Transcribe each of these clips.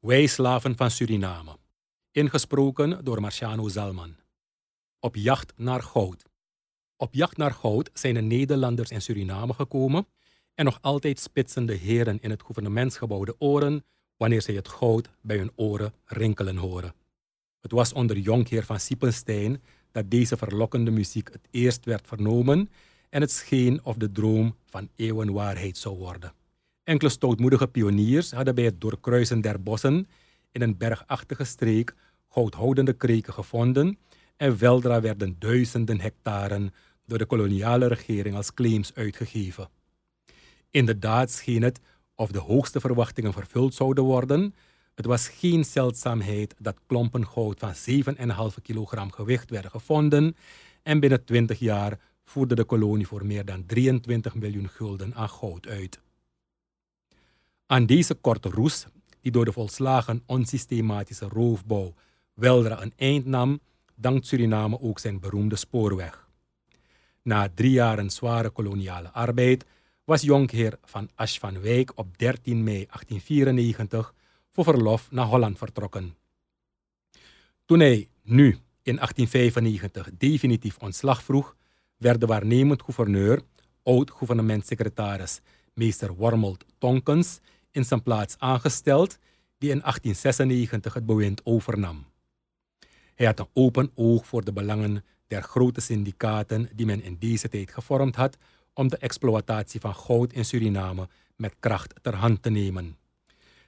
Wij slaven van Suriname. Ingesproken door Marciano Zalman. Op jacht naar goud. Op jacht naar goud zijn de Nederlanders in Suriname gekomen en nog altijd spitsen de heren in het gouvernementsgebouw de oren wanneer zij het goud bij hun oren rinkelen horen. Het was onder jonkheer van Siepenstein dat deze verlokkende muziek het eerst werd vernomen en het scheen of de droom van eeuwen waarheid zou worden. Enkele stoutmoedige pioniers hadden bij het doorkruisen der bossen in een bergachtige streek goudhoudende kreken gevonden en weldra werden duizenden hectaren door de koloniale regering als claims uitgegeven. Inderdaad scheen het of de hoogste verwachtingen vervuld zouden worden. Het was geen zeldzaamheid dat klompen goud van 7,5 kilogram gewicht werden gevonden en binnen 20 jaar voerde de kolonie voor meer dan 23 miljoen gulden aan goud uit. Aan deze korte roes, die door de volslagen onsystematische roofbouw weldra een eind nam, dankt Suriname ook zijn beroemde spoorweg. Na drie jaren zware koloniale arbeid was jonkheer van Asch van Wijk op 13 mei 1894 voor verlof naar Holland vertrokken. Toen hij nu in 1895 definitief ontslag vroeg, werd de waarnemend gouverneur, oud-gouvernementssecretaris meester Wormold Tonkens, in zijn plaats aangesteld, die in 1896 het bewind overnam. Hij had een open oog voor de belangen der grote syndicaten die men in deze tijd gevormd had om de exploitatie van goud in Suriname met kracht ter hand te nemen.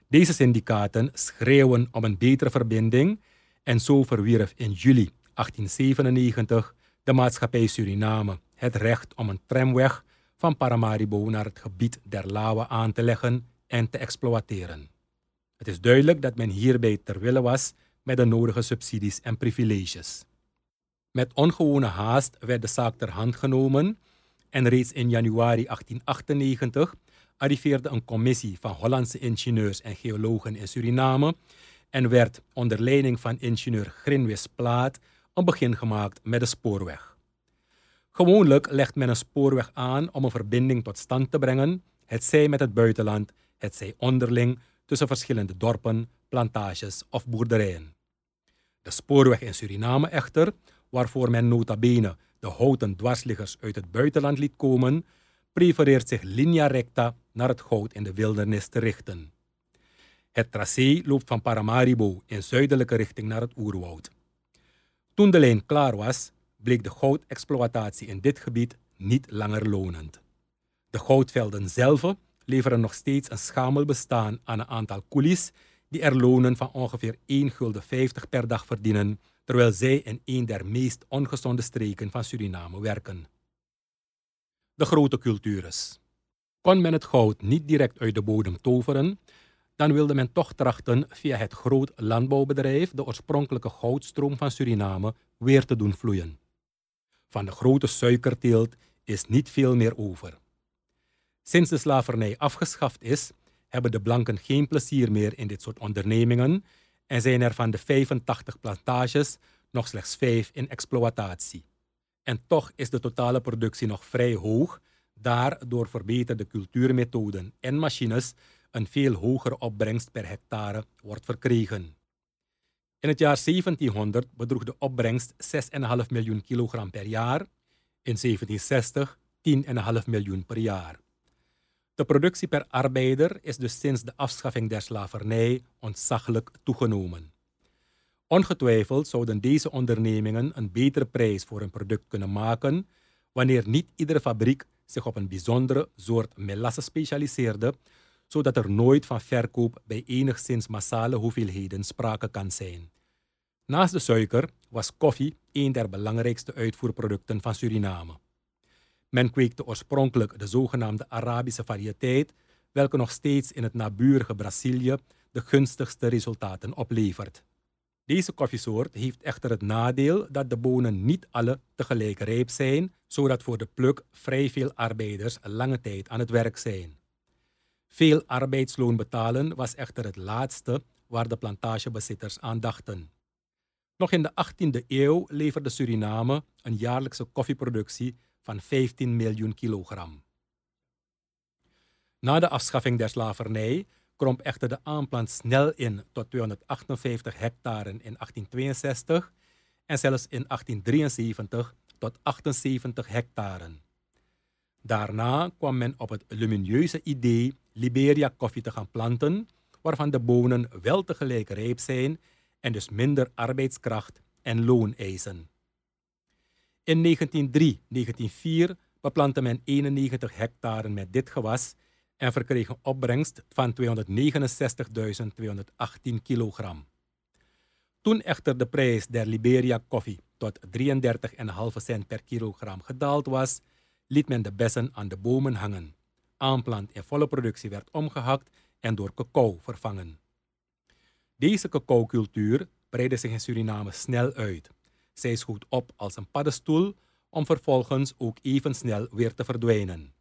Deze syndicaten schreeuwen om een betere verbinding en zo verwierf in juli 1897 de maatschappij Suriname het recht om een tramweg van Paramaribo naar het gebied der Lawa aan te leggen en te exploiteren. Het is duidelijk dat men hierbij ter wille was met de nodige subsidies en privileges. Met ongewone haast werd de zaak ter hand genomen en reeds in januari 1898 arriveerde een commissie van Hollandse ingenieurs en geologen in Suriname en werd onder leiding van ingenieur Grinwis Plaat een begin gemaakt met de spoorweg. Gewoonlijk legt men een spoorweg aan om een verbinding tot stand te brengen, het zij met het buitenland, het zij onderling tussen verschillende dorpen, plantages of boerderijen. De spoorweg in Suriname echter, waarvoor men nota bene de houten dwarsliggers uit het buitenland liet komen, prefereert zich linea recta naar het goud in de wildernis te richten. Het tracé loopt van Paramaribo in zuidelijke richting naar het oerwoud. Toen de lijn klaar was, bleek de goudexploitatie in dit gebied niet langer lonend. De goudvelden zelf leveren nog steeds een schamel bestaan aan een aantal coolies die er lonen van ongeveer 1 gulden 50 per dag verdienen, terwijl zij in een der meest ongezonde streken van Suriname werken. De grote cultures. Kon men het goud niet direct uit de bodem toveren, dan wilde men toch trachten via het groot landbouwbedrijf de oorspronkelijke goudstroom van Suriname weer te doen vloeien. Van de grote suikerteelt is niet veel meer over. Sinds de slavernij afgeschaft is, hebben de blanken geen plezier meer in dit soort ondernemingen en zijn er van de 85 plantages nog slechts 5 in exploitatie. En toch is de totale productie nog vrij hoog, daar door verbeterde cultuurmethoden en machines een veel hogere opbrengst per hectare wordt verkregen. In het jaar 1700 bedroeg de opbrengst 6,5 miljoen kilogram per jaar, in 1760 10,5 miljoen per jaar. De productie per arbeider is dus sinds de afschaffing der slavernij ontzaglijk toegenomen. Ongetwijfeld zouden deze ondernemingen een betere prijs voor hun product kunnen maken wanneer niet iedere fabriek zich op een bijzondere soort melasse specialiseerde, zodat er nooit van verkoop bij enigszins massale hoeveelheden sprake kan zijn. Naast de suiker was koffie een der belangrijkste uitvoerproducten van Suriname. Men kweekte oorspronkelijk de zogenaamde Arabische variëteit, welke nog steeds in het naburige Brazilië de gunstigste resultaten oplevert. Deze koffiesoort heeft echter het nadeel dat de bonen niet alle tegelijk rijp zijn, zodat voor de pluk vrij veel arbeiders lange tijd aan het werk zijn. Veel arbeidsloon betalen was echter het laatste waar de plantagebezitters aan dachten. Nog in de 18e eeuw leverde Suriname een jaarlijkse koffieproductie van 15 miljoen kilogram. Na de afschaffing der slavernij kromp echter de aanplant snel in tot 258 hectare in 1862 en zelfs in 1873 tot 78 hectare. Daarna kwam men op het lumineuze idee Liberia koffie te gaan planten, waarvan de bonen wel tegelijk rijp zijn en dus minder arbeidskracht en loon eisen. In 1903-1904 beplantte men 91 hectare met dit gewas en verkreeg een opbrengst van 269.218 kilogram. Toen echter de prijs der Liberia koffie tot 33,5 cent per kilogram gedaald was, liet men de bessen aan de bomen hangen. Aanplant in volle productie werd omgehakt en door cacao vervangen. Deze cacaocultuur breidde zich in Suriname snel uit. Zij schoot op als een paddenstoel om vervolgens ook even snel weer te verdwijnen.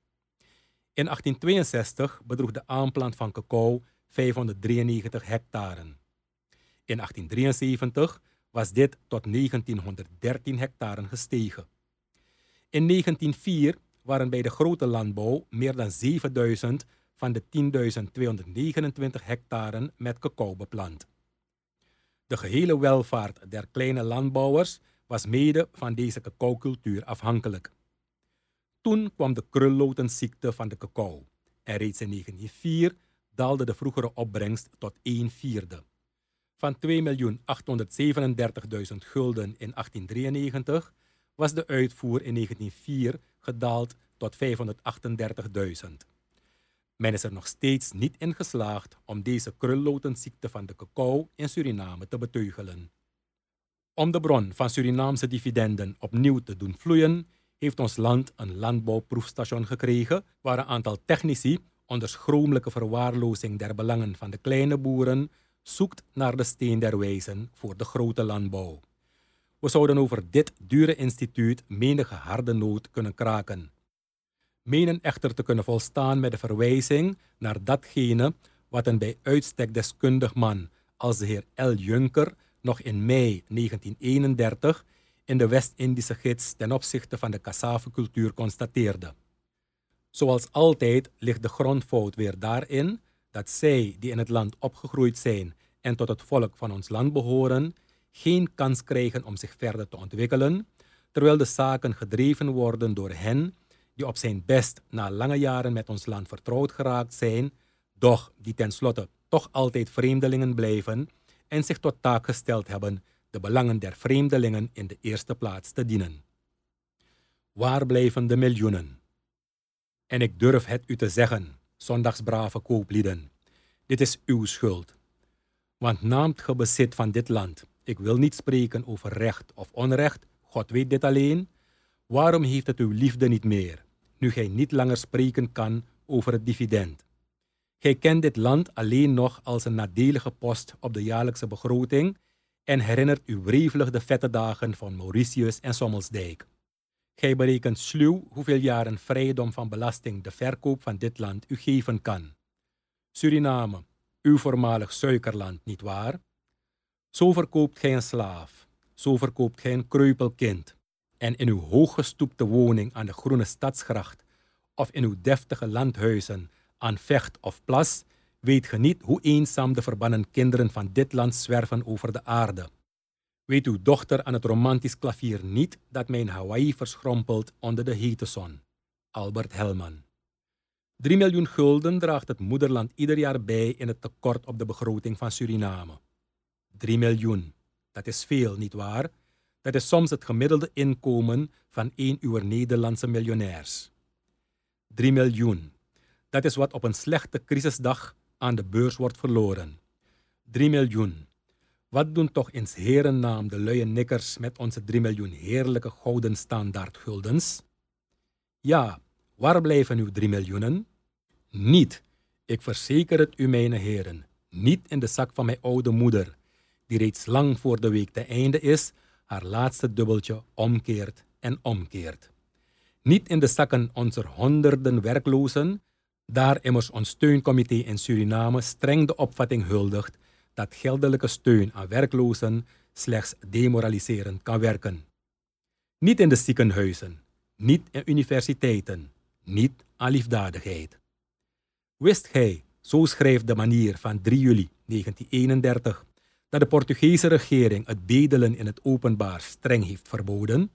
In 1862 bedroeg de aanplant van cacao 593 hectare. In 1873 was dit tot 1913 hectare gestegen. In 1904 waren bij de grote landbouw meer dan 7000 van de 10.229 hectare met cacao beplant. De gehele welvaart der kleine landbouwers was mede van deze cacaocultuur afhankelijk. Toen kwam de krullotenziekte van de cacao en reeds in 1904 daalde de vroegere opbrengst tot 1 vierde. Van 2.837.000 gulden in 1893 was de uitvoer in 1904 gedaald tot 538.000. Men is er nog steeds niet in geslaagd om deze krullotenziekte van de cacao in Suriname te beteugelen. Om de bron van Surinaamse dividenden opnieuw te doen vloeien, heeft ons land een landbouwproefstation gekregen waar een aantal technici onder schromelijke verwaarlozing der belangen van de kleine boeren zoekt naar de steen der wijzen voor de grote landbouw. We zouden over dit dure instituut menige harde nood kunnen kraken. Menen echter te kunnen volstaan met de verwijzing naar datgene wat een bij uitstek deskundig man als de heer L. Juncker nog in mei 1931 in de West-Indische gids ten opzichte van de cassave-cultuur constateerde. Zoals altijd ligt de grondfout weer daarin dat zij die in het land opgegroeid zijn en tot het volk van ons land behoren, geen kans krijgen om zich verder te ontwikkelen, terwijl de zaken gedreven worden door hen die op zijn best na lange jaren met ons land vertrouwd geraakt zijn, doch die tenslotte toch altijd vreemdelingen blijven en zich tot taak gesteld hebben de belangen der vreemdelingen in de eerste plaats te dienen. Waar blijven de miljoenen? En ik durf het u te zeggen, zondagsbrave kooplieden, dit is uw schuld. Want naamt ge bezit van dit land, ik wil niet spreken over recht of onrecht, God weet dit alleen, waarom heeft het uw liefde niet meer, nu gij niet langer spreken kan over het dividend? Gij kent dit land alleen nog als een nadelige post op de jaarlijkse begroting en herinnert u wrevelig de vette dagen van Mauritius en Sommelsdijk. Gij berekent sluw hoeveel jaren vrijdom van belasting de verkoop van dit land u geven kan. Suriname, uw voormalig suikerland, niet waar? Zo verkoopt gij een slaaf, zo verkoopt gij een kreupelkind. En in uw hooggestoepte woning aan de Groene Stadsgracht of in uw deftige landhuizen aan Vecht of Plas weet ge niet hoe eenzaam de verbannen kinderen van dit land zwerven over de aarde. Weet uw dochter aan het romantisch klavier niet dat mijn Hawaii verschrompelt onder de hete zon? Albert Helman. 3 miljoen gulden draagt het moederland ieder jaar bij in het tekort op de begroting van Suriname. 3 miljoen. Dat is veel, niet waar? Dat is soms het gemiddelde inkomen van één uw Nederlandse miljonairs. 3 miljoen. Dat is wat op een slechte crisisdag aan de beurs wordt verloren. 3 miljoen. Wat doen toch in heren naam de luie nikkers met onze 3 miljoen heerlijke gouden standaard guldens? Ja, waar blijven uw 3 miljoenen? Niet, ik verzeker het u, mijn heren, niet in de zak van mijn oude moeder, die reeds lang voor de week te einde is, haar laatste dubbeltje omkeert en omkeert. Niet in de zakken onze honderden werklozen, daar immers ons steuncomité in Suriname streng de opvatting huldigt dat geldelijke steun aan werklozen slechts demoraliserend kan werken. Niet in de ziekenhuizen, niet in universiteiten, niet aan liefdadigheid. Wist gij Zo schrijft de manier van 3 juli 1931 dat de Portugese regering het bedelen in het openbaar streng heeft verboden,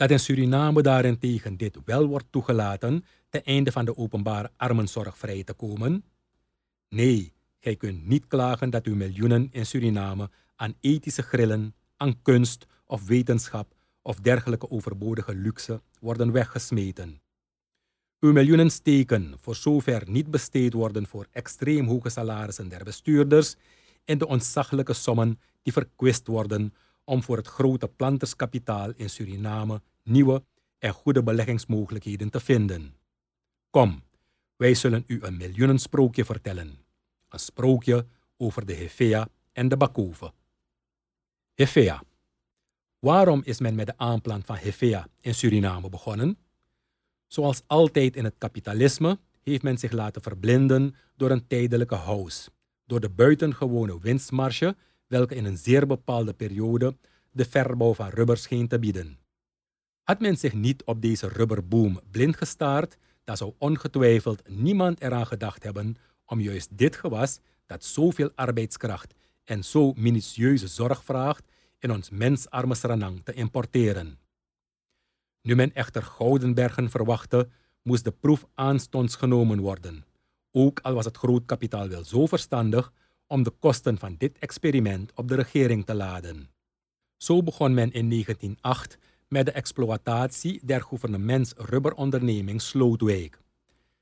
dat in Suriname daarentegen dit wel wordt toegelaten ten einde van de openbare armenzorg vrij te komen? Nee, gij kunt niet klagen dat uw miljoenen in Suriname aan ethische grillen, aan kunst of wetenschap of dergelijke overbodige luxe worden weggesmeten. Uw miljoenen steken voor zover niet besteed worden voor extreem hoge salarissen der bestuurders en de ontzaglijke sommen die verkwist worden om voor het grote planterskapitaal in Suriname nieuwe en goede beleggingsmogelijkheden te vinden. Kom, wij zullen u een miljoenensprookje vertellen. Een sprookje over de Hevea en de Bakoven. Hevea. Waarom is men met de aanplant van Hevea in Suriname begonnen? Zoals altijd in het kapitalisme heeft men zich laten verblinden door een tijdelijke house, door de buitengewone winstmarge, welke in een zeer bepaalde periode de verbouw van rubber scheen te bieden. Had men zich niet op deze rubberboom blind gestaard, dan zou ongetwijfeld niemand eraan gedacht hebben om juist dit gewas, dat zoveel arbeidskracht en zo minutieuze zorg vraagt, in ons mensarme Sranang te importeren. Nu men echter Goudenbergen verwachtte, moest de proef aanstonds genomen worden, ook al was het grootkapitaal wel zo verstandig om de kosten van dit experiment op de regering te laden. Zo begon men in 1908 met de exploitatie der gouvernements-rubberonderneming Slootwijk.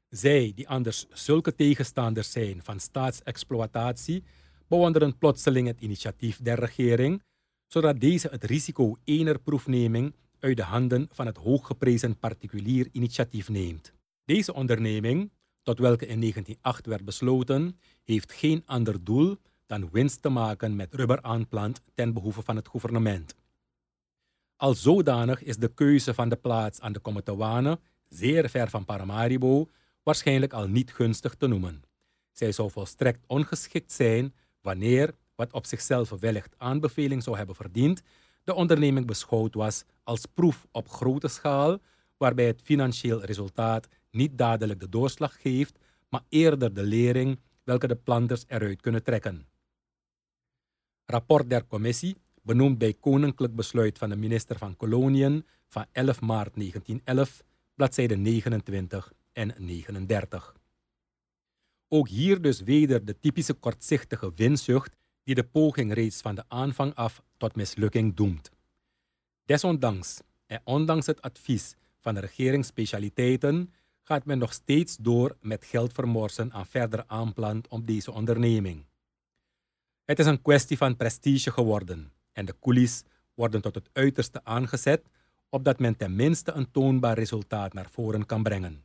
Zij, die anders zulke tegenstanders zijn van staatsexploitatie, bewonderen plotseling het initiatief der regering, zodat deze het risico ener proefneming uit de handen van het hooggeprezen particulier initiatief neemt. Deze onderneming, tot welke in 1908 werd besloten, heeft geen ander doel dan winst te maken met rubberaanplant ten behoeve van het gouvernement. Al zodanig is de keuze van de plaats aan de Cometawane, zeer ver van Paramaribo, waarschijnlijk al niet gunstig te noemen. Zij zou volstrekt ongeschikt zijn wanneer, wat op zichzelf wellicht aanbeveling zou hebben verdiend, de onderneming beschouwd was als proef op grote schaal, waarbij het financieel resultaat niet dadelijk de doorslag geeft, maar eerder de lering welke de planters eruit kunnen trekken. Rapport der commissie, benoemd bij koninklijk besluit van de minister van Koloniën van 11 maart 1911, bladzijden 29 en 39. Ook hier dus weder de typische kortzichtige winzucht die de poging reeds van de aanvang af tot mislukking doemt. Desondanks en ondanks het advies van de regeringsspecialiteiten gaat men nog steeds door met geld vermorsen aan verder aanplant op deze onderneming. Het is een kwestie van prestige geworden en de coolies worden tot het uiterste aangezet opdat men tenminste een toonbaar resultaat naar voren kan brengen.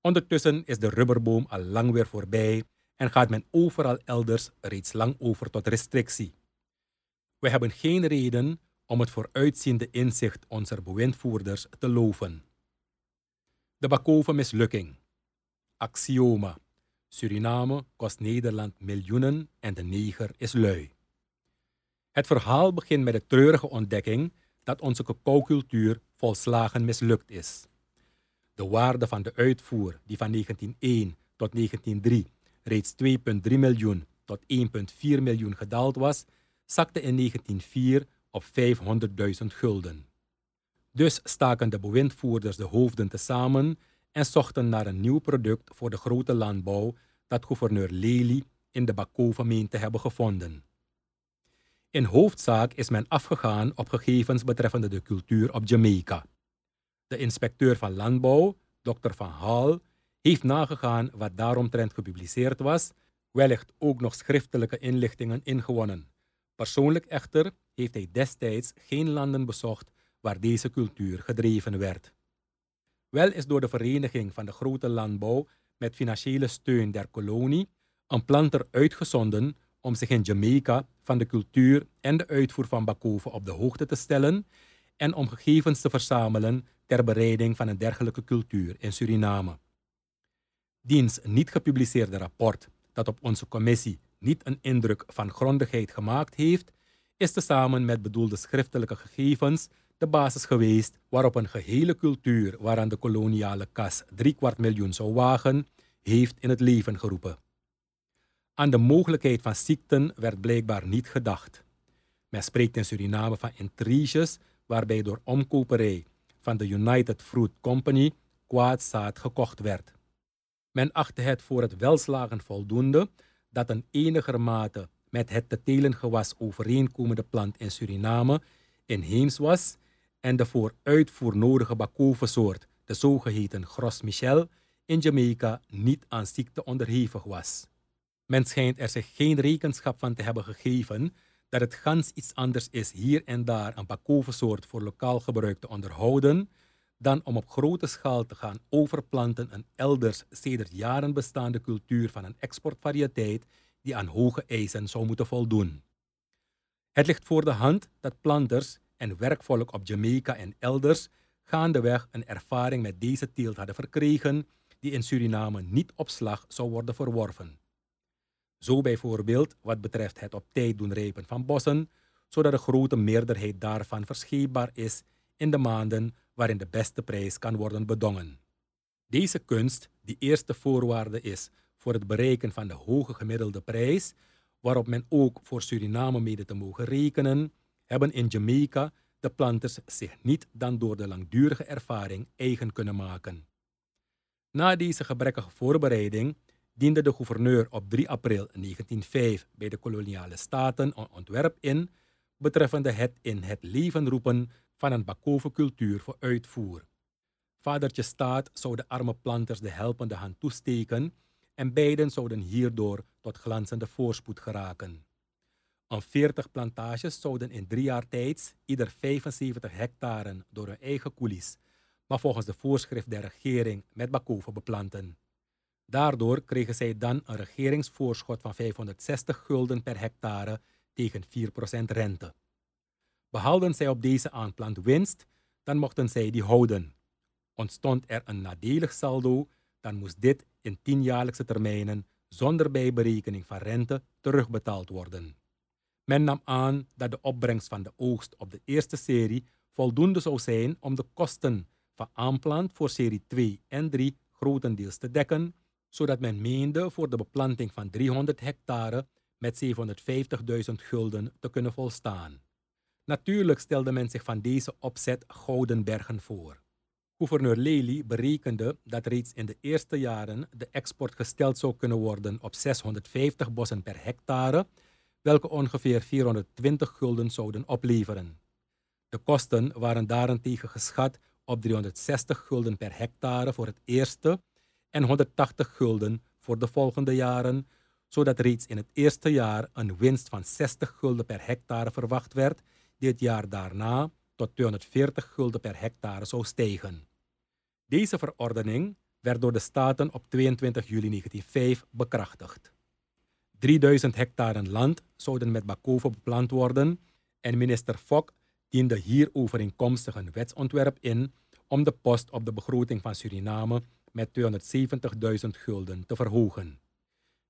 Ondertussen is de rubberboom al lang weer voorbij en gaat men overal elders reeds lang over tot restrictie. We hebben geen reden om het vooruitziende inzicht onze bewindvoerders te loven. De Bakoven mislukking. Axioma. Suriname kost Nederland miljoenen en de neger is lui. Het verhaal begint met de treurige ontdekking dat onze cacaocultuur volslagen mislukt is. De waarde van de uitvoer, die van 1901 tot 1903 reeds 2,3 miljoen tot 1,4 miljoen gedaald was, zakte in 1904 op 500.000 gulden. Dus staken de bewindvoerders de hoofden tezamen en zochten naar een nieuw product voor de grote landbouw dat gouverneur Lely in de Bakoven meent te hebben gevonden. In hoofdzaak is men afgegaan op gegevens betreffende de cultuur op Jamaica. De inspecteur van landbouw, Dr. Van Hal, heeft nagegaan wat daaromtrent gepubliceerd was, wellicht ook nog schriftelijke inlichtingen ingewonnen. Persoonlijk echter heeft hij destijds geen landen bezocht waar deze cultuur gedreven werd. Wel is door de Vereniging van de Grote Landbouw met financiële steun der kolonie een planter uitgezonden om zich in Jamaica van de cultuur en de uitvoer van Bakoven op de hoogte te stellen en om gegevens te verzamelen ter bereiding van een dergelijke cultuur in Suriname. Diens niet gepubliceerde rapport, dat op onze commissie niet een indruk van grondigheid gemaakt heeft, is tezamen met bedoelde schriftelijke gegevens de basis geweest waarop een gehele cultuur waaraan de koloniale kas kwart miljoen zou wagen, heeft in het leven geroepen. Aan de mogelijkheid van ziekten werd blijkbaar niet gedacht. Men spreekt in Suriname van intriges waarbij door omkoperij van de United Fruit Company kwaadzaad gekocht werd. Men achtte het voor het welslagen voldoende dat een enigermate met het te telen gewas overeenkomende plant in Suriname inheems was en de voor uitvoer nodige bakovensoort, de zogeheten Gros Michel, in Jamaica niet aan ziekte onderhevig was. Men schijnt er zich geen rekenschap van te hebben gegeven dat het gans iets anders is hier en daar een bakovensoort voor lokaal gebruik te onderhouden, dan om op grote schaal te gaan overplanten een elders sedert jaren bestaande cultuur van een exportvariëteit die aan hoge eisen zou moeten voldoen. Het ligt voor de hand dat planters en werkvolk op Jamaica en elders gaandeweg een ervaring met deze teelt hadden verkregen die in Suriname niet op slag zou worden verworven. Zo bijvoorbeeld wat betreft het op tijd doen rijpen van bossen, zodat de grote meerderheid daarvan verscheepbaar is in de maanden waarin de beste prijs kan worden bedongen. Deze kunst, die eerste voorwaarde is voor het bereiken van de hoge gemiddelde prijs, waarop men ook voor Suriname mede te mogen rekenen, hebben in Jamaica de planters zich niet dan door de langdurige ervaring eigen kunnen maken. Na deze gebrekkige voorbereiding diende de gouverneur op 3 april 1905 bij de koloniale staten een ontwerp in betreffende het in het leven roepen van een Bakoven-cultuur voor uitvoer. Vadertje Staat zou de arme planters de helpende hand toesteken en beiden zouden hierdoor tot glanzende voorspoed geraken. Een 40 plantages zouden in drie jaar tijd ieder 75 hectare door hun eigen koelies, maar volgens de voorschrift der regering met bakoven beplanten. Daardoor kregen zij dan een regeringsvoorschot van 560 gulden per hectare tegen 4% rente. Behalden zij op deze aanplant winst, dan mochten zij die houden. Ontstond er een nadelig saldo, dan moest dit in tienjaarlijkse termijnen zonder bijberekening van rente terugbetaald worden. Men nam aan dat de opbrengst van de oogst op de eerste serie voldoende zou zijn om de kosten van aanplant voor serie 2 en 3 grotendeels te dekken, zodat men meende voor de beplanting van 300 hectare met 750.000 gulden te kunnen volstaan. Natuurlijk stelde men zich van deze opzet gouden bergen voor. Gouverneur Lely berekende dat reeds in de eerste jaren de export gesteld zou kunnen worden op 650 bossen per hectare, welke ongeveer 420 gulden zouden opleveren. De kosten waren daarentegen geschat op 360 gulden per hectare voor het eerste en 180 gulden voor de volgende jaren, zodat reeds in het eerste jaar een winst van 60 gulden per hectare verwacht werd, die het jaar daarna tot 240 gulden per hectare zou stijgen. Deze verordening werd door de Staten op 22 juli 1905 bekrachtigd. 3000 hectare land zouden met bakoven beplant worden en minister Fok diende hier overeenkomstig een wetsontwerp in om de post op de begroting van Suriname met 270.000 gulden te verhogen.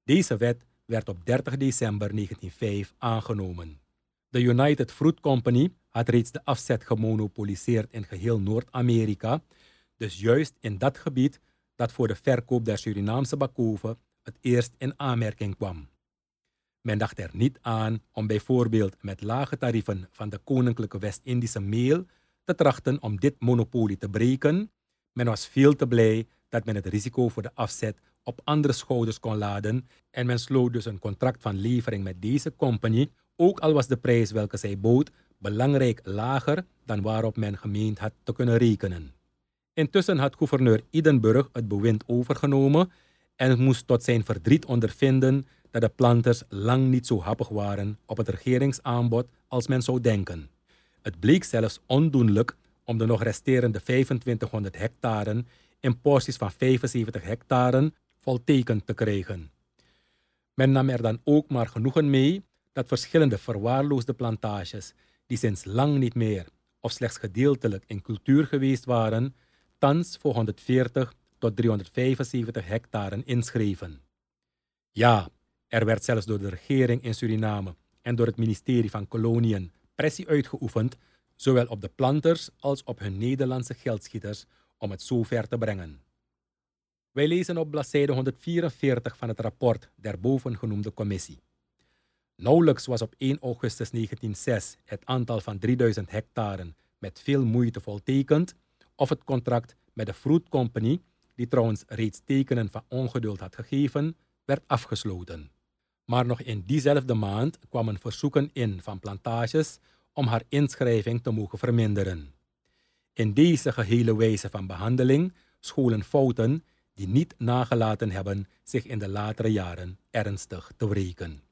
Deze wet werd op 30 december 1905 aangenomen. De United Fruit Company had reeds de afzet gemonopoliseerd in geheel Noord-Amerika, dus juist in dat gebied dat voor de verkoop der Surinaamse bakoven het eerst in aanmerking kwam. Men dacht er niet aan om bijvoorbeeld met lage tarieven van de Koninklijke West-Indische meel te trachten om dit monopolie te breken. Men was veel te blij dat men het risico voor de afzet op andere schouders kon laden en men sloot dus een contract van levering met deze compagnie, ook al was de prijs welke zij bood belangrijk lager dan waarop men gemeend had te kunnen rekenen. Intussen had gouverneur Edinburgh het bewind overgenomen en moest tot zijn verdriet ondervinden dat de planters lang niet zo happig waren op het regeringsaanbod als men zou denken. Het bleek zelfs ondoenlijk om de nog resterende 2500 hectare in porties van 75 hectare voltekend te krijgen. Men nam er dan ook maar genoegen mee dat verschillende verwaarloosde plantages, die sinds lang niet meer of slechts gedeeltelijk in cultuur geweest waren, thans voor 140 tot 375 hectare inschreven. Ja, er werd zelfs door de regering in Suriname en door het ministerie van Koloniën pressie uitgeoefend, zowel op de planters als op hun Nederlandse geldschieters, om het zover te brengen. Wij lezen op bladzijde 144 van het rapport der bovengenoemde commissie. Nauwelijks was op 1 augustus 1906 het aantal van 3000 hectare met veel moeite voltekend, of het contract met de Fruit Company, die trouwens reeds tekenen van ongeduld had gegeven, werd afgesloten. Maar nog in diezelfde maand kwamen verzoeken in van plantages om haar inschrijving te mogen verminderen. In deze gehele wijze van behandeling scholen fouten die niet nagelaten hebben zich in de latere jaren ernstig te wreken.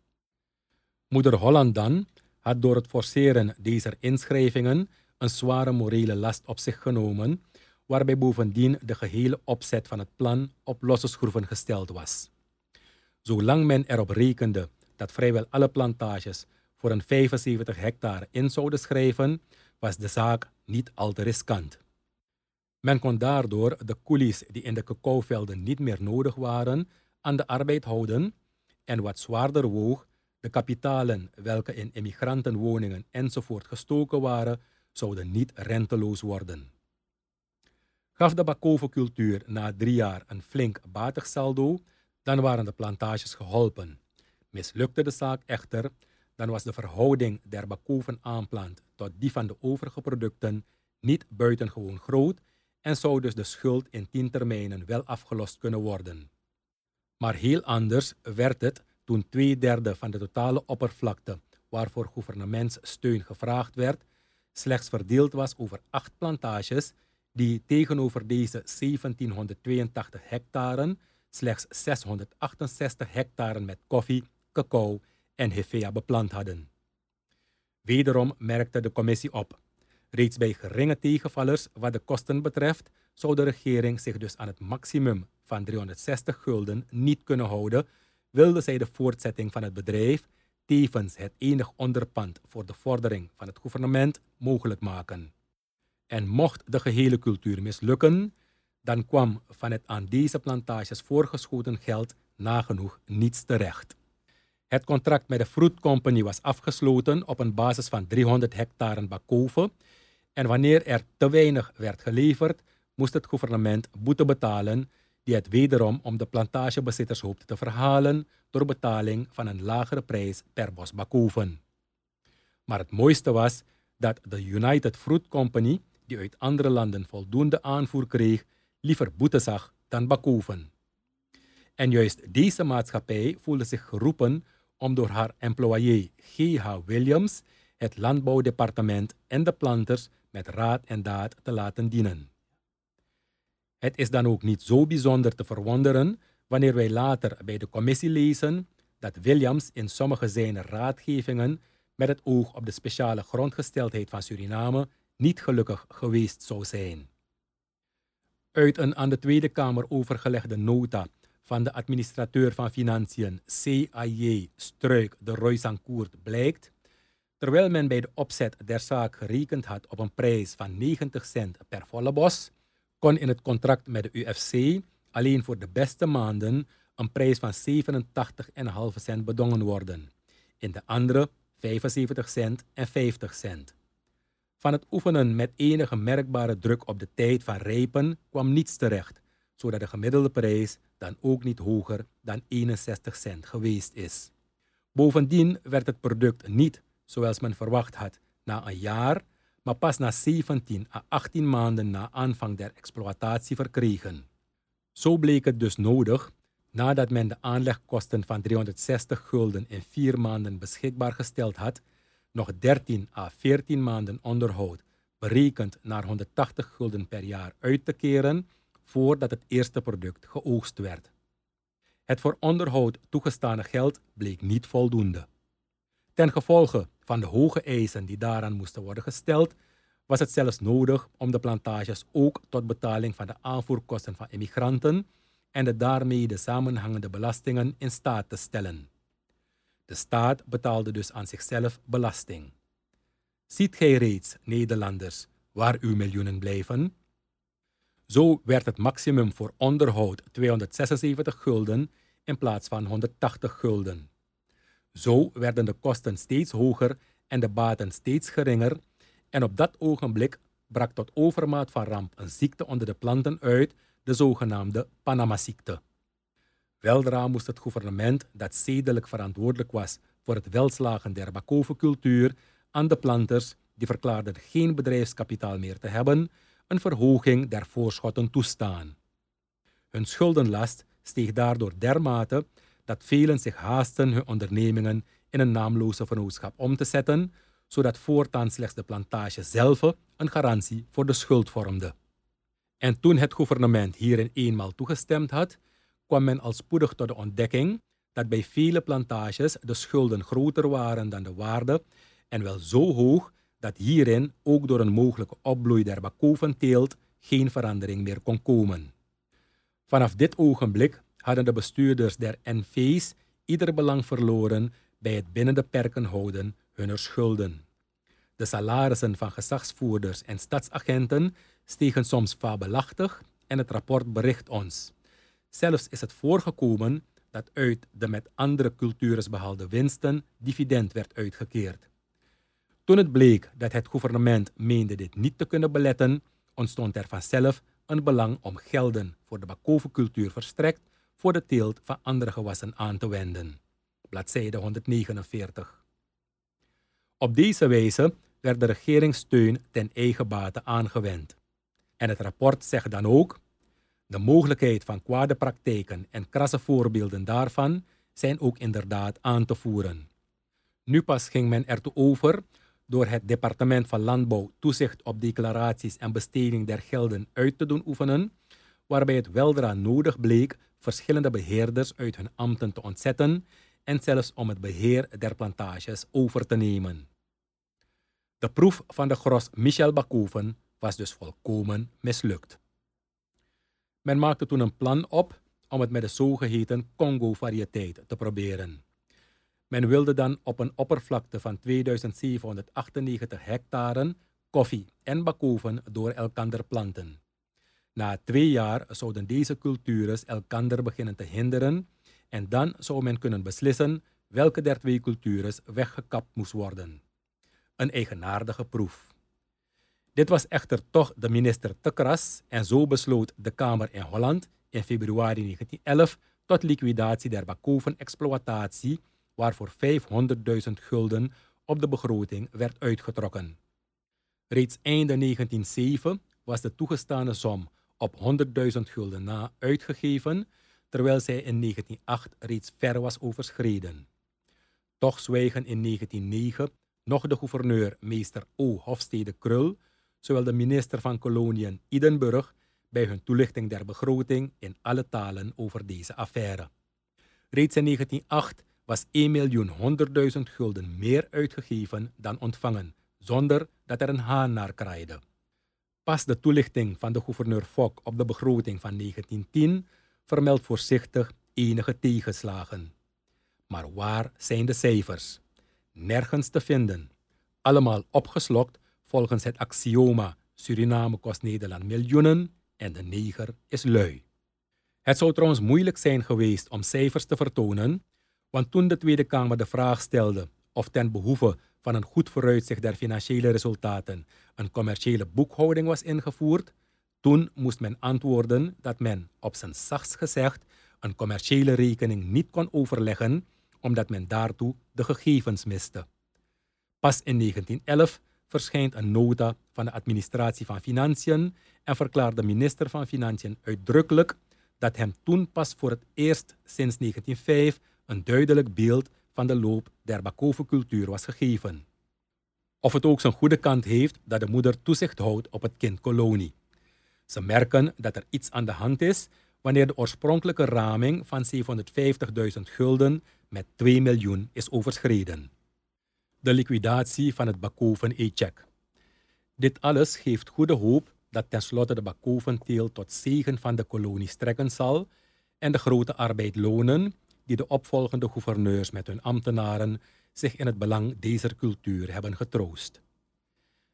Moeder Holland dan had door het forceren deze inschrijvingen een zware morele last op zich genomen, waarbij bovendien de gehele opzet van het plan op losse schroeven gesteld was. Zolang men erop rekende dat vrijwel alle plantages voor een 75 hectare in zouden schrijven, was de zaak niet al te riskant. Men kon daardoor de koelies die in de cacaovelden niet meer nodig waren, aan de arbeid houden en wat zwaarder woog, de kapitalen welke in immigrantenwoningen enzovoort gestoken waren, zouden niet renteloos worden. Gaf de bakovencultuur na drie jaar een flink batig saldo, dan waren de plantages geholpen. Mislukte de zaak echter, dan was de verhouding der bakovenaanplant tot die van de overige producten niet buitengewoon groot en zou dus de schuld in tien termijnen wel afgelost kunnen worden. Maar heel anders werd het toen twee derde van de totale oppervlakte waarvoor gouvernementssteun gevraagd werd, slechts verdeeld was over acht plantages die tegenover deze 1782 hectare slechts 668 hectare met koffie, cacao en hevea beplant hadden. Wederom merkte de commissie op. Reeds bij geringe tegenvallers wat de kosten betreft, zou de regering zich dus aan het maximum van 360 gulden niet kunnen houden, wilde zij de voortzetting van het bedrijf, tevens het enig onderpand voor de vordering van het gouvernement, mogelijk maken. En mocht de gehele cultuur mislukken, dan kwam van het aan deze plantages voorgeschoten geld nagenoeg niets terecht. Het contract met de Fruit Company was afgesloten op een basis van 300 hectare bakoven en wanneer er te weinig werd geleverd, moest het gouvernement boete betalen die het wederom om de plantagebezitters hoopte te verhalen door betaling van een lagere prijs per bos bakoven. Maar het mooiste was dat de United Fruit Company, die uit andere landen voldoende aanvoer kreeg, liever boete zag dan bakoven. En juist deze maatschappij voelde zich geroepen om door haar employé G.H. Williams het landbouwdepartement en de planters met raad en daad te laten dienen. Het is dan ook niet zo bijzonder te verwonderen wanneer wij later bij de commissie lezen dat Williams in sommige zijner raadgevingen met het oog op de speciale grondgesteldheid van Suriname niet gelukkig geweest zou zijn. Uit een aan de Tweede Kamer overgelegde nota van de administrateur van Financiën CAJ Struik de Roysankoert blijkt, terwijl men bij de opzet der zaak gerekend had op een prijs van 90 cent per volle bos, kon in het contract met de UFC alleen voor de beste maanden een prijs van 87,5 cent bedongen worden, in de andere 75 cent en 50 cent. Van het oefenen met enige merkbare druk op de tijd van rijpen kwam niets terecht, zodat de gemiddelde prijs dan ook niet hoger dan 61 cent geweest is. Bovendien werd het product niet, zoals men verwacht had, na een jaar, maar pas na 17 à 18 maanden na aanvang der exploitatie verkregen. Zo bleek het dus nodig, nadat men de aanlegkosten van 360 gulden in vier maanden beschikbaar gesteld had, nog 13 à 14 maanden onderhoud, berekend naar 180 gulden per jaar uit te keren voordat het eerste product geoogst werd. Het voor onderhoud toegestane geld bleek niet voldoende. Ten gevolge van de hoge eisen die daaraan moesten worden gesteld, was het zelfs nodig om de plantages ook tot betaling van de aanvoerkosten van immigranten en de daarmee de samenhangende belastingen in staat te stellen. De staat betaalde dus aan zichzelf belasting. Ziet gij reeds, Nederlanders, waar uw miljoenen blijven? Zo werd het maximum voor onderhoud 276 gulden in plaats van 180 gulden. Zo werden de kosten steeds hoger en de baten steeds geringer, en op dat ogenblik brak tot overmaat van ramp een ziekte onder de planten uit, de zogenaamde Panama-ziekte. Weldra moest het gouvernement, dat zedelijk verantwoordelijk was voor het welslagen der Bakoven-cultuur, aan de planters, die verklaarden geen bedrijfskapitaal meer te hebben, een verhoging der voorschotten toestaan. Hun schuldenlast steeg daardoor dermate dat velen zich haasten hun ondernemingen in een naamloze vennootschap om te zetten, zodat voortaan slechts de plantage zelf een garantie voor de schuld vormde. En toen het gouvernement hierin eenmaal toegestemd had, kwam men al spoedig tot de ontdekking dat bij vele plantages de schulden groter waren dan de waarde en wel zo hoog dat hierin ook door een mogelijke opbloei der bakoventeelt geen verandering meer kon komen. Vanaf dit ogenblik hadden de bestuurders der NV's ieder belang verloren bij het binnen de perken houden hunner schulden. De salarissen van gezagsvoerders en stadsagenten stegen soms fabelachtig en het rapport bericht ons. Zelfs is het voorgekomen dat uit de met andere cultures behaalde winsten dividend werd uitgekeerd. Toen het bleek dat het gouvernement meende dit niet te kunnen beletten, ontstond er vanzelf een belang om gelden voor de bakovencultuur verstrekt voor de teelt van andere gewassen aan te wenden. Bladzijde 149. Op deze wijze werd de regering steun ten eigen bate aangewend. En het rapport zegt dan ook: de mogelijkheid van kwade praktijken en krasse voorbeelden daarvan zijn ook inderdaad aan te voeren. Nu pas ging men ertoe over door het departement van Landbouw toezicht op declaraties en besteding der gelden uit te doen oefenen, waarbij het weldra nodig bleek verschillende beheerders uit hun ambten te ontzetten en zelfs om het beheer der plantages over te nemen. De proef van de gros Michel Bakoven was dus volkomen mislukt. Men maakte toen een plan op om het met de zogeheten Congo-variëteit te proberen. Men wilde dan op een oppervlakte van 2798 hectare koffie en bakoven door elkander planten. Na twee jaar zouden deze cultures elkander beginnen te hinderen en dan zou men kunnen beslissen welke der twee cultures weggekapt moest worden. Een eigenaardige proef. Dit was echter toch de minister te kras en zo besloot de Kamer in Holland in februari 1911 tot liquidatie der bakoven-exploitatie waarvoor 500.000 gulden op de begroting werd uitgetrokken. Reeds einde 1907 was de toegestane som op 100.000 gulden na uitgegeven, terwijl zij in 1908 reeds ver was overschreden. Toch zwijgen in 1909 nog de gouverneur meester O. Hofstede Krul, zowel de minister van Koloniën Idenburg bij hun toelichting der begroting in alle talen over deze affaire. Reeds in 1908 was 1.100.000 gulden meer uitgegeven dan ontvangen, zonder dat er een haan naar kraaide. Pas de toelichting van de gouverneur Fok op de begroting van 1910 vermeldt voorzichtig enige tegenslagen. Maar waar zijn de cijfers? Nergens te vinden. Allemaal opgeslokt volgens het axioma Suriname kost Nederland miljoenen en de neger is lui. Het zou trouwens moeilijk zijn geweest om cijfers te vertonen, want toen de Tweede Kamer de vraag stelde of ten behoeve van een goed vooruitzicht der financiële resultaten een commerciële boekhouding was ingevoerd, toen moest men antwoorden dat men, op zijn zachtst gezegd, een commerciële rekening niet kon overleggen, omdat men daartoe de gegevens miste. Pas in 1911 verschijnt een nota van de administratie van Financiën en verklaart de minister van Financiën uitdrukkelijk dat hem toen pas voor het eerst sinds 1905 een duidelijk beeld van de loop der Bakovencultuur was gegeven. Of het ook zijn goede kant heeft dat de moeder toezicht houdt op het kind kolonie. Ze merken dat er iets aan de hand is wanneer de oorspronkelijke raming van 750.000 gulden met 2 miljoen is overschreden. De liquidatie van het Bakoven-e-check. Dit alles geeft goede hoop dat tenslotte de Bakoven-teel tot zegen van de kolonie strekken zal en de grote arbeid lonen die de opvolgende gouverneurs met hun ambtenaren zich in het belang deze cultuur hebben getroost.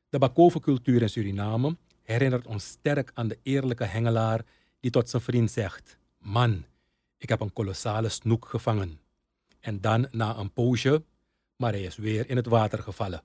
De Bakoven-cultuur in Suriname herinnert ons sterk aan de eerlijke hengelaar die tot zijn vriend zegt: Man, ik heb een kolossale snoek gevangen. En dan na een poosje, maar hij is weer in het water gevallen.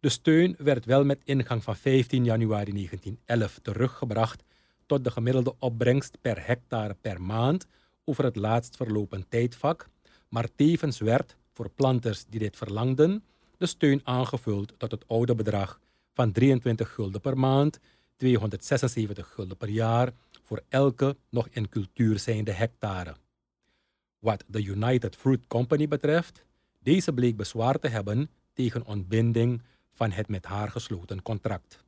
De steun werd wel met ingang van 15 januari 1911 teruggebracht tot de gemiddelde opbrengst per hectare per maand over het laatst verlopen tijdvak, maar tevens werd voor planters die dit verlangden de steun aangevuld tot het oude bedrag van 23 gulden per maand, 276 gulden per jaar voor elke nog in cultuur zijnde hectare. Wat de United Fruit Company betreft, deze bleek bezwaar te hebben tegen ontbinding van het met haar gesloten contract.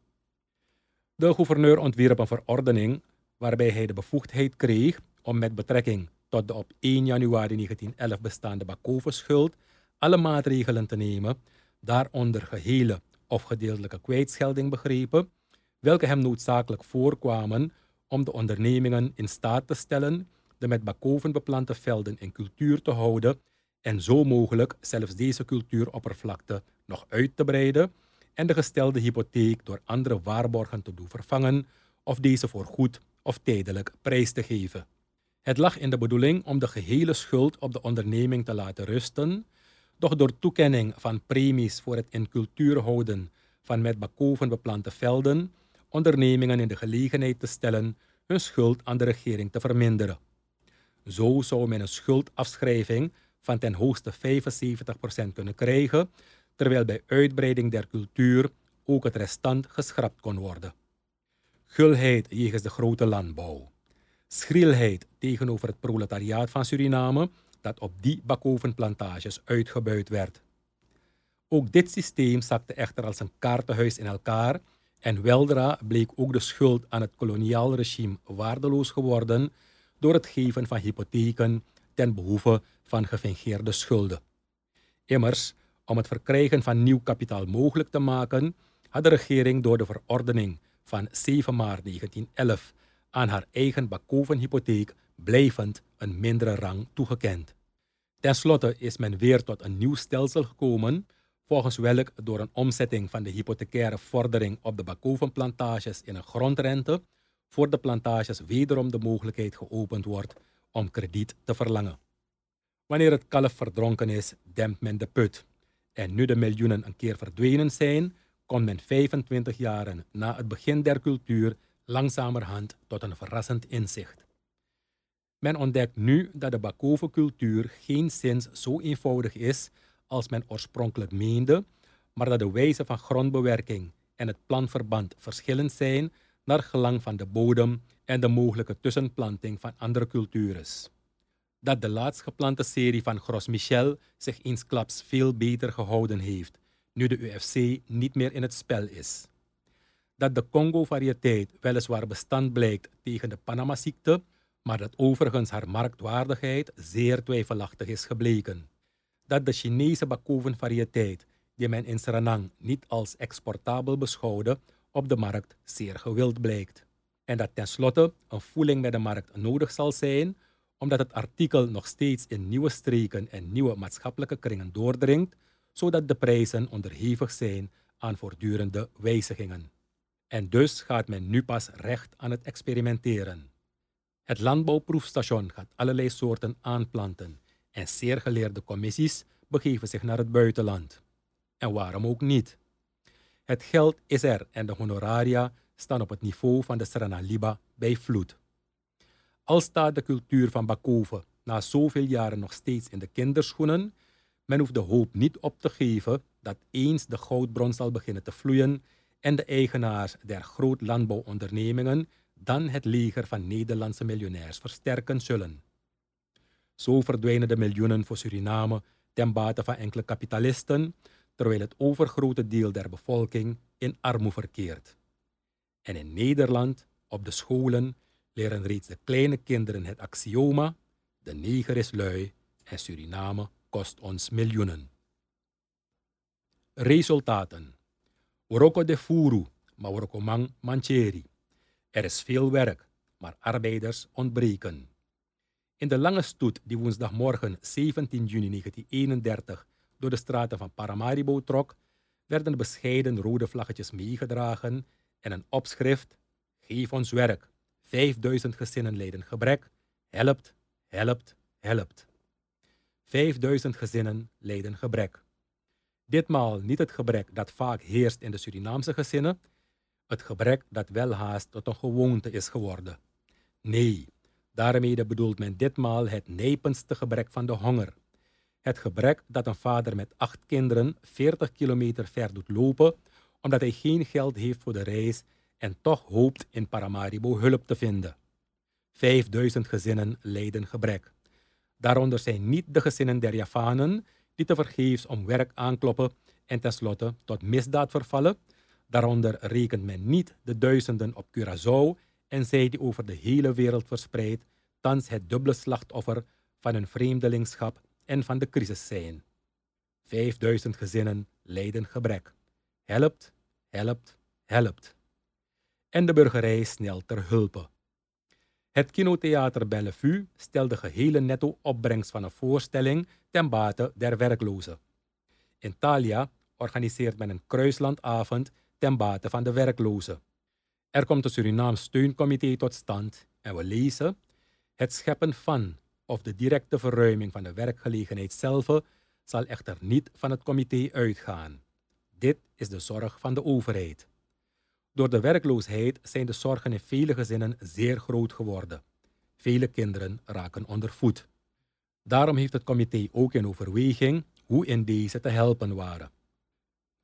De gouverneur ontwierp een verordening waarbij hij de bevoegdheid kreeg om met betrekking tot de op 1 januari 1911 bestaande Bakovenschuld alle maatregelen te nemen, daaronder gehele of gedeeltelijke kwijtschelding begrepen, welke hem noodzakelijk voorkwamen om de ondernemingen in staat te stellen de met bakoven beplante velden in cultuur te houden en zo mogelijk zelfs deze cultuuroppervlakte nog uit te breiden en de gestelde hypotheek door andere waarborgen te doen vervangen of deze voor goed of tijdelijk prijs te geven. Het lag in de bedoeling om de gehele schuld op de onderneming te laten rusten, doch door toekenning van premies voor het in cultuur houden van met bakoven beplante velden, ondernemingen in de gelegenheid te stellen hun schuld aan de regering te verminderen. Zo zou men een schuldafschrijving van ten hoogste 75% kunnen krijgen, terwijl bij uitbreiding der cultuur ook het restant geschrapt kon worden. Gulheid jegens de grote landbouw. Schrielheid tegenover het proletariaat van Suriname dat op die bakovenplantages uitgebuit werd. Ook dit systeem zakte echter als een kaartenhuis in elkaar en weldra bleek ook de schuld aan het koloniaal regime waardeloos geworden door het geven van hypotheken ten behoeve van gefingeerde schulden. Immers, om het verkrijgen van nieuw kapitaal mogelijk te maken, had de regering door de verordening van 7 maart 1911 aan haar eigen Bakoven-hypotheek blijvend een mindere rang toegekend. Ten slotte is men weer tot een nieuw stelsel gekomen, volgens welk door een omzetting van de hypothecaire vordering op de Bakovenplantages in een grondrente voor de plantages wederom de mogelijkheid geopend wordt om krediet te verlangen. Wanneer het kalf verdronken is, dempt men de put. En nu de miljoenen een keer verdwenen zijn, komt men 25 jaren na het begin der cultuur langzamerhand tot een verrassend inzicht. Men ontdekt nu dat de Bakoven-cultuur geen zins zo eenvoudig is als men oorspronkelijk meende, maar dat de wijze van grondbewerking en het planverband verschillend zijn naar gelang van de bodem en de mogelijke tussenplanting van andere culturen. Dat de laatst geplante serie van Gros Michel zich eensklaps veel beter gehouden heeft, nu de UFC niet meer in het spel is. Dat de Congo-variëteit weliswaar bestand blijkt tegen de Panama-ziekte, maar dat overigens haar marktwaardigheid zeer twijfelachtig is gebleken. Dat de Chinese Bakoven-variëteit, die men in Suriname niet als exportabel beschouwde, op de markt zeer gewild blijkt. En dat tenslotte een voeling met de markt nodig zal zijn, omdat het artikel nog steeds in nieuwe streken en nieuwe maatschappelijke kringen doordringt, zodat de prijzen onderhevig zijn aan voortdurende wijzigingen. En dus gaat men nu pas recht aan het experimenteren. Het landbouwproefstation gaat allerlei soorten aanplanten en zeer geleerde commissies begeven zich naar het buitenland. En waarom ook niet? Het geld is er en de honoraria staan op het niveau van de Sranaliba bij vloed. Al staat de cultuur van Bakoven na zoveel jaren nog steeds in de kinderschoenen, men hoeft de hoop niet op te geven dat eens de goudbron zal beginnen te vloeien en de eigenaars der groot landbouwondernemingen dan het leger van Nederlandse miljonairs versterken zullen. Zo verdwijnen de miljoenen voor Suriname ten bate van enkele kapitalisten, terwijl het overgrote deel der bevolking in armoede verkeert. En in Nederland, op de scholen, leren reeds de kleine kinderen het axioma: de neger is lui en Suriname kost ons miljoenen. Resultaten. Oroko de furu, maar oroko mang mancheri. Er is veel werk, maar arbeiders ontbreken. In de lange stoet die woensdagmorgen 17 juni 1931 door de straten van Paramaribo trok, werden bescheiden rode vlaggetjes meegedragen en een opschrift: Geef ons werk. 5000 gezinnen lijden gebrek. Helpt, helpt, helpt. 5000 gezinnen lijden gebrek. Ditmaal niet het gebrek dat vaak heerst in de Surinaamse gezinnen, Het gebrek dat welhaast tot een gewoonte is geworden. Nee, daarmee bedoelt men ditmaal het nependste gebrek van de honger. Het gebrek dat een vader met acht kinderen 40 kilometer ver doet lopen omdat hij geen geld heeft voor de reis en toch hoopt in Paramaribo hulp te vinden. 5000 gezinnen lijden gebrek. Daaronder zijn niet de gezinnen der Javanen die tevergeefs om werk aankloppen en tenslotte tot misdaad vervallen. Daaronder rekent men niet de duizenden op Curaçao en zij die over de hele wereld verspreid thans het dubbele slachtoffer van hun vreemdelingschap en van de crisis zijn. 5000 gezinnen lijden gebrek. Helpt, helpt, helpt. En de burgerij snel ter hulpe. Het kinotheater Bellevue stelt de gehele netto-opbrengst van een voorstelling ten bate der werklozen. In Thalia organiseert men een kruislandavond ten bate van de werklozen. Er komt een Surinaams steuncomité tot stand en we lezen het scheppen van of de directe verruiming van de werkgelegenheid zelf zal echter niet van het comité uitgaan. Dit is de zorg van de overheid. Door de werkloosheid zijn de zorgen in vele gezinnen zeer groot geworden. Vele kinderen raken onder voet. Daarom heeft het comité ook in overweging hoe in deze te helpen waren.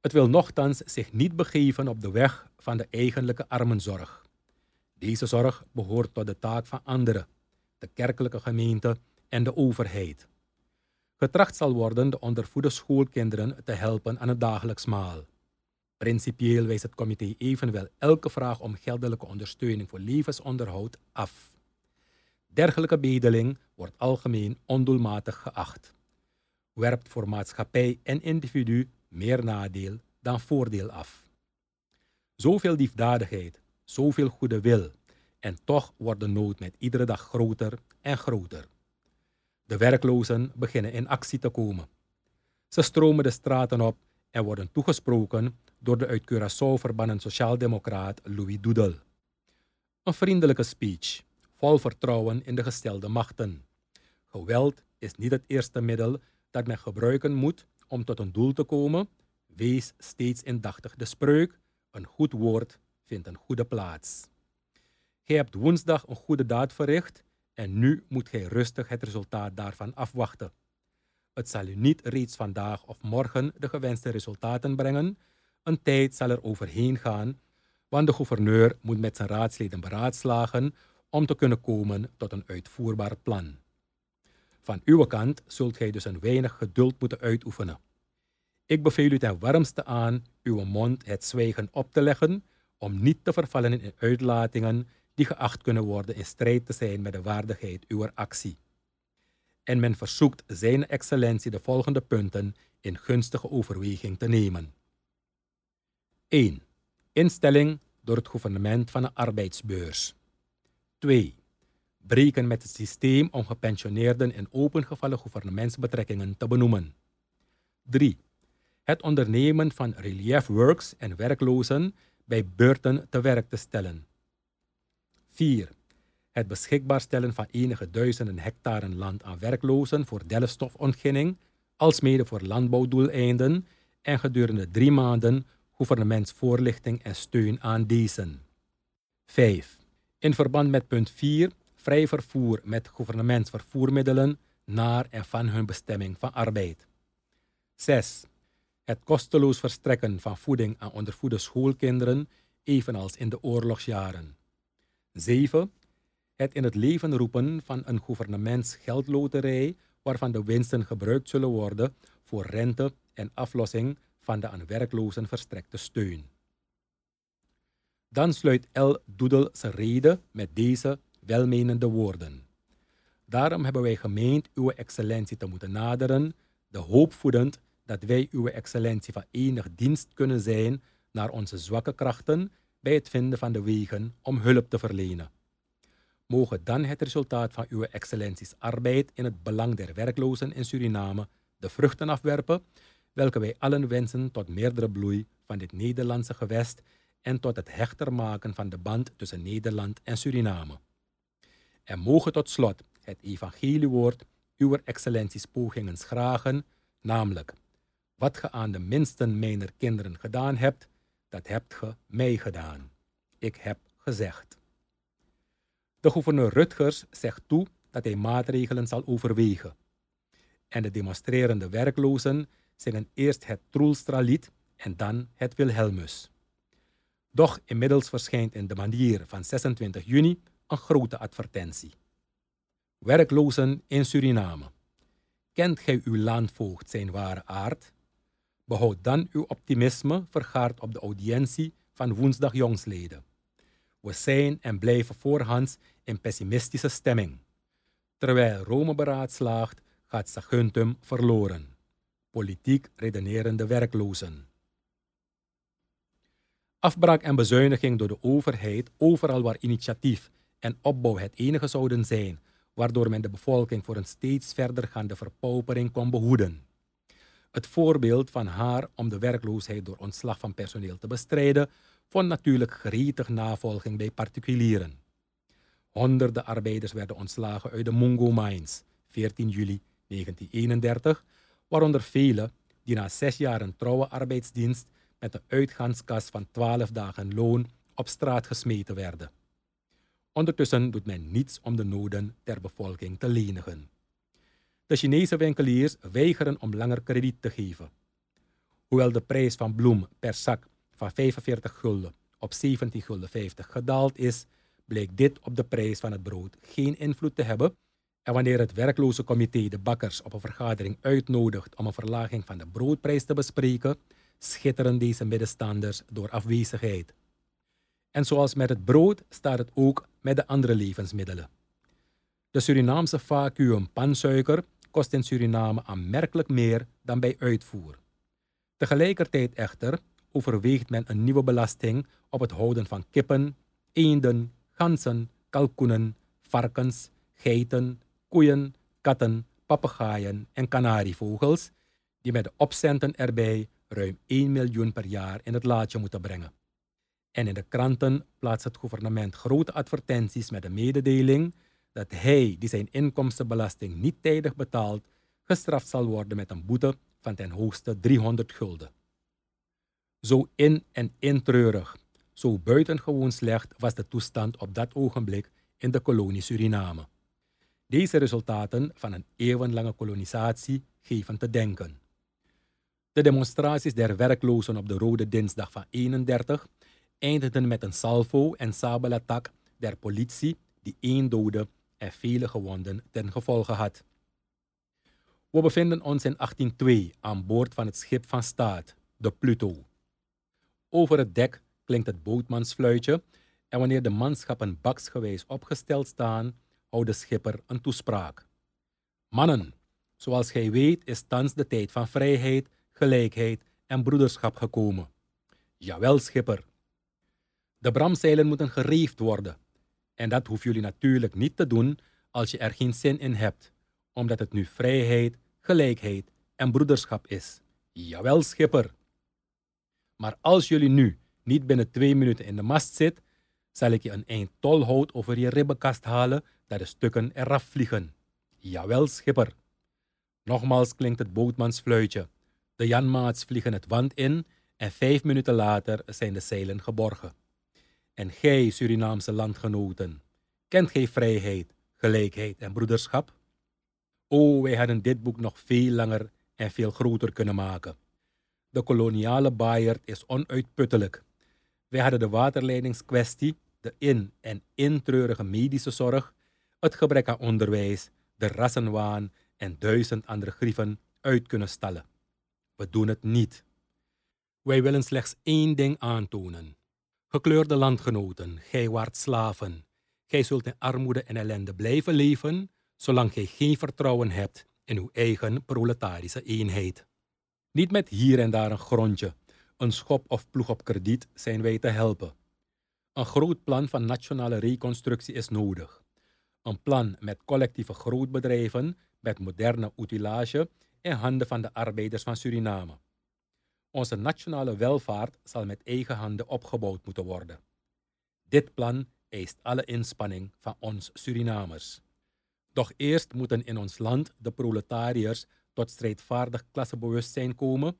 Het wil nochtans zich niet begeven op de weg van de eigenlijke armenzorg. Deze zorg behoort tot de taak van anderen, de kerkelijke gemeente en de overheid. Getracht zal worden de ondervoede schoolkinderen te helpen aan het dagelijks maal. Principieel wijst het comité evenwel elke vraag om geldelijke ondersteuning voor levensonderhoud af. Dergelijke bedeling wordt algemeen ondoelmatig geacht. Werpt voor maatschappij en individu meer nadeel dan voordeel af. Zoveel liefdadigheid, zoveel goede wil, en toch wordt de nood met iedere dag groter en groter. De werklozen beginnen in actie te komen. Ze stromen de straten op en worden toegesproken door de uit Curaçao verbannen sociaaldemocraat Louis Doedel. Een vriendelijke speech, vol vertrouwen in de gestelde machten. Geweld is niet het eerste middel dat men gebruiken moet om tot een doel te komen. Wees steeds indachtig de spreuk, een goed woord vindt een goede plaats. Gij hebt woensdag een goede daad verricht en nu moet gij rustig het resultaat daarvan afwachten. Het zal u niet reeds vandaag of morgen de gewenste resultaten brengen. Een tijd zal er overheen gaan, want de gouverneur moet met zijn raadsleden beraadslagen om te kunnen komen tot een uitvoerbaar plan. Van uw kant zult gij dus een weinig geduld moeten uitoefenen. Ik beveel u ten warmste aan uw mond het zwijgen op te leggen om niet te vervallen in uitlatingen die geacht kunnen worden in strijd te zijn met de waardigheid uw actie. En men verzoekt zijn excellentie de volgende punten in gunstige overweging te nemen. 1. Instelling door het gouvernement van een arbeidsbeurs. 2. Breken met het systeem om gepensioneerden in opengevallen gouvernementsbetrekkingen te benoemen. 3. Het ondernemen van relief works en werklozen bij beurten te werk te stellen. 4. Het beschikbaar stellen van enige duizenden hectare land aan werklozen voor delfstofontginning, alsmede voor landbouwdoeleinden en gedurende drie maanden gouvernementsvoorlichting en steun aan deze. 5. In verband met punt 4 vrij vervoer met gouvernementsvervoermiddelen naar en van hun bestemming van arbeid. 6. Het kosteloos verstrekken van voeding aan ondervoede schoolkinderen, evenals in de oorlogsjaren. 7. Het in het leven roepen van een gouvernementsgeldloterij waarvan de winsten gebruikt zullen worden voor rente en aflossing van de aan werklozen verstrekte steun. Dan sluit L. Doedel zijn rede met deze welmenende woorden. Daarom hebben wij gemeend uw excellentie te moeten naderen, de hoop voedend dat wij uw excellentie van enig dienst kunnen zijn naar onze zwakke krachten bij het vinden van de wegen om hulp te verlenen. Mogen dan het resultaat van uw excellenties arbeid in het belang der werklozen in Suriname de vruchten afwerpen, welke wij allen wensen tot meerdere bloei van dit Nederlandse gewest en tot het hechter maken van de band tussen Nederland en Suriname. En mogen tot slot het evangeliewoord uw excellenties pogingen schragen, namelijk, wat ge aan de minsten mijner kinderen gedaan hebt, dat hebt ge mij gedaan. ik heb gezegd. De gouverneur Rutgers zegt toe dat hij maatregelen zal overwegen. En de demonstrerende werklozen zingen eerst het Troelstra-lied en dan het Wilhelmus. Doch inmiddels verschijnt in de manier van 26 juni een grote advertentie. Werklozen in Suriname. Kent gij uw landvoogd zijn ware aard? Behoud dan uw optimisme vergaard op de audiëntie van woensdag jongsleden. We zijn en blijven voorhands in pessimistische stemming. Terwijl Rome beraadslaagt, gaat Saguntum verloren. Politiek redenerende werklozen. Afbraak en bezuiniging door de overheid overal waar initiatief en opbouw het enige zouden zijn, waardoor men de bevolking voor een steeds verder gaande verpaupering kon behoeden. Het voorbeeld van haar om de werkloosheid door ontslag van personeel te bestrijden, vond natuurlijk gretig navolging bij particulieren. Honderden arbeiders werden ontslagen uit de Mungo Mines, 14 juli 1931, waaronder velen die na zes jaar trouwe arbeidsdienst met een uitgaanskas van 12 dagen loon op straat gesmeten werden. Ondertussen doet men niets om de noden der bevolking te lenigen. De Chinese winkeliers weigeren om langer krediet te geven. Hoewel de prijs van bloem per zak van 45 gulden op 17 gulden 50 gedaald is, bleek dit op de prijs van het brood geen invloed te hebben. En wanneer het werkloze comité de bakkers op een vergadering uitnodigt om een verlaging van de broodprijs te bespreken, schitteren deze middenstanders door afwezigheid. En zoals met het brood staat het ook met de andere levensmiddelen. De Surinaamse vacuüm pansuiker kost in Suriname aanmerkelijk meer dan bij uitvoer. Tegelijkertijd echter overweegt men een nieuwe belasting op het houden van kippen, eenden, ganzen, kalkoenen, varkens, geiten, koeien, katten, papegaaien en kanarievogels, die met de opcenten erbij ruim 1 miljoen per jaar in het laadje moeten brengen. En in de kranten plaatst het gouvernement grote advertenties met de mededeling dat hij die zijn inkomstenbelasting niet tijdig betaalt, gestraft zal worden met een boete van ten hoogste 300 gulden. Zo in en in treurig, zo buitengewoon slecht was de toestand op dat ogenblik in de kolonie Suriname. Deze resultaten van een eeuwenlange kolonisatie geven te denken. De demonstraties der werklozen op de Rode Dinsdag van 31 eindigden met een salvo en sabelattack der politie die één dode en vele gewonden ten gevolge had. We bevinden ons in 1802 aan boord van het schip van staat, de Pluto. Over het dek klinkt het bootmansfluitje en wanneer de manschappen baksgewijs opgesteld staan, houdt de schipper een toespraak. Mannen, zoals gij weet is thans de tijd van vrijheid, gelijkheid en broederschap gekomen. Jawel, schipper. De bramzeilen moeten gereefd worden. En dat hoeven jullie natuurlijk niet te doen als je er geen zin in hebt, omdat het nu vrijheid, gelijkheid en broederschap is. Jawel, schipper. Maar als jullie nu niet binnen twee minuten in de mast zit, zal ik je een eind tolhout over je ribbenkast halen dat de stukken eraf vliegen. Jawel, schipper. Nogmaals klinkt het bootmansfluitje. De Janmaats vliegen het wand in en vijf minuten later zijn de zeilen geborgen. En gij, Surinaamse landgenoten, kent gij vrijheid, gelijkheid en broederschap? O, wij hadden dit boek nog veel langer en veel groter kunnen maken. De koloniale baaierd is onuitputtelijk. Wij hadden de waterleidingskwestie, de in- en intreurige medische zorg, het gebrek aan onderwijs, de rassenwaan en duizend andere grieven uit kunnen stellen. We doen het niet. Wij willen slechts één ding aantonen. Gekleurde landgenoten, gij waart slaven. Gij zult in armoede en ellende blijven leven, zolang gij geen vertrouwen hebt in uw eigen proletarische eenheid. Niet met hier en daar een grondje, een schop of ploeg op krediet zijn wij te helpen. Een groot plan van nationale reconstructie is nodig. Een plan met collectieve grootbedrijven met moderne utilage in handen van de arbeiders van Suriname. Onze nationale welvaart zal met eigen handen opgebouwd moeten worden. Dit plan eist alle inspanning van ons Surinamers. Doch eerst moeten in ons land de proletariërs tot strijdvaardig klassebewustzijn komen.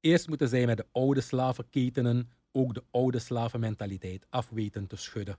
Eerst moeten zij met de oude slavenketenen ook de oude slavenmentaliteit af weten te schudden.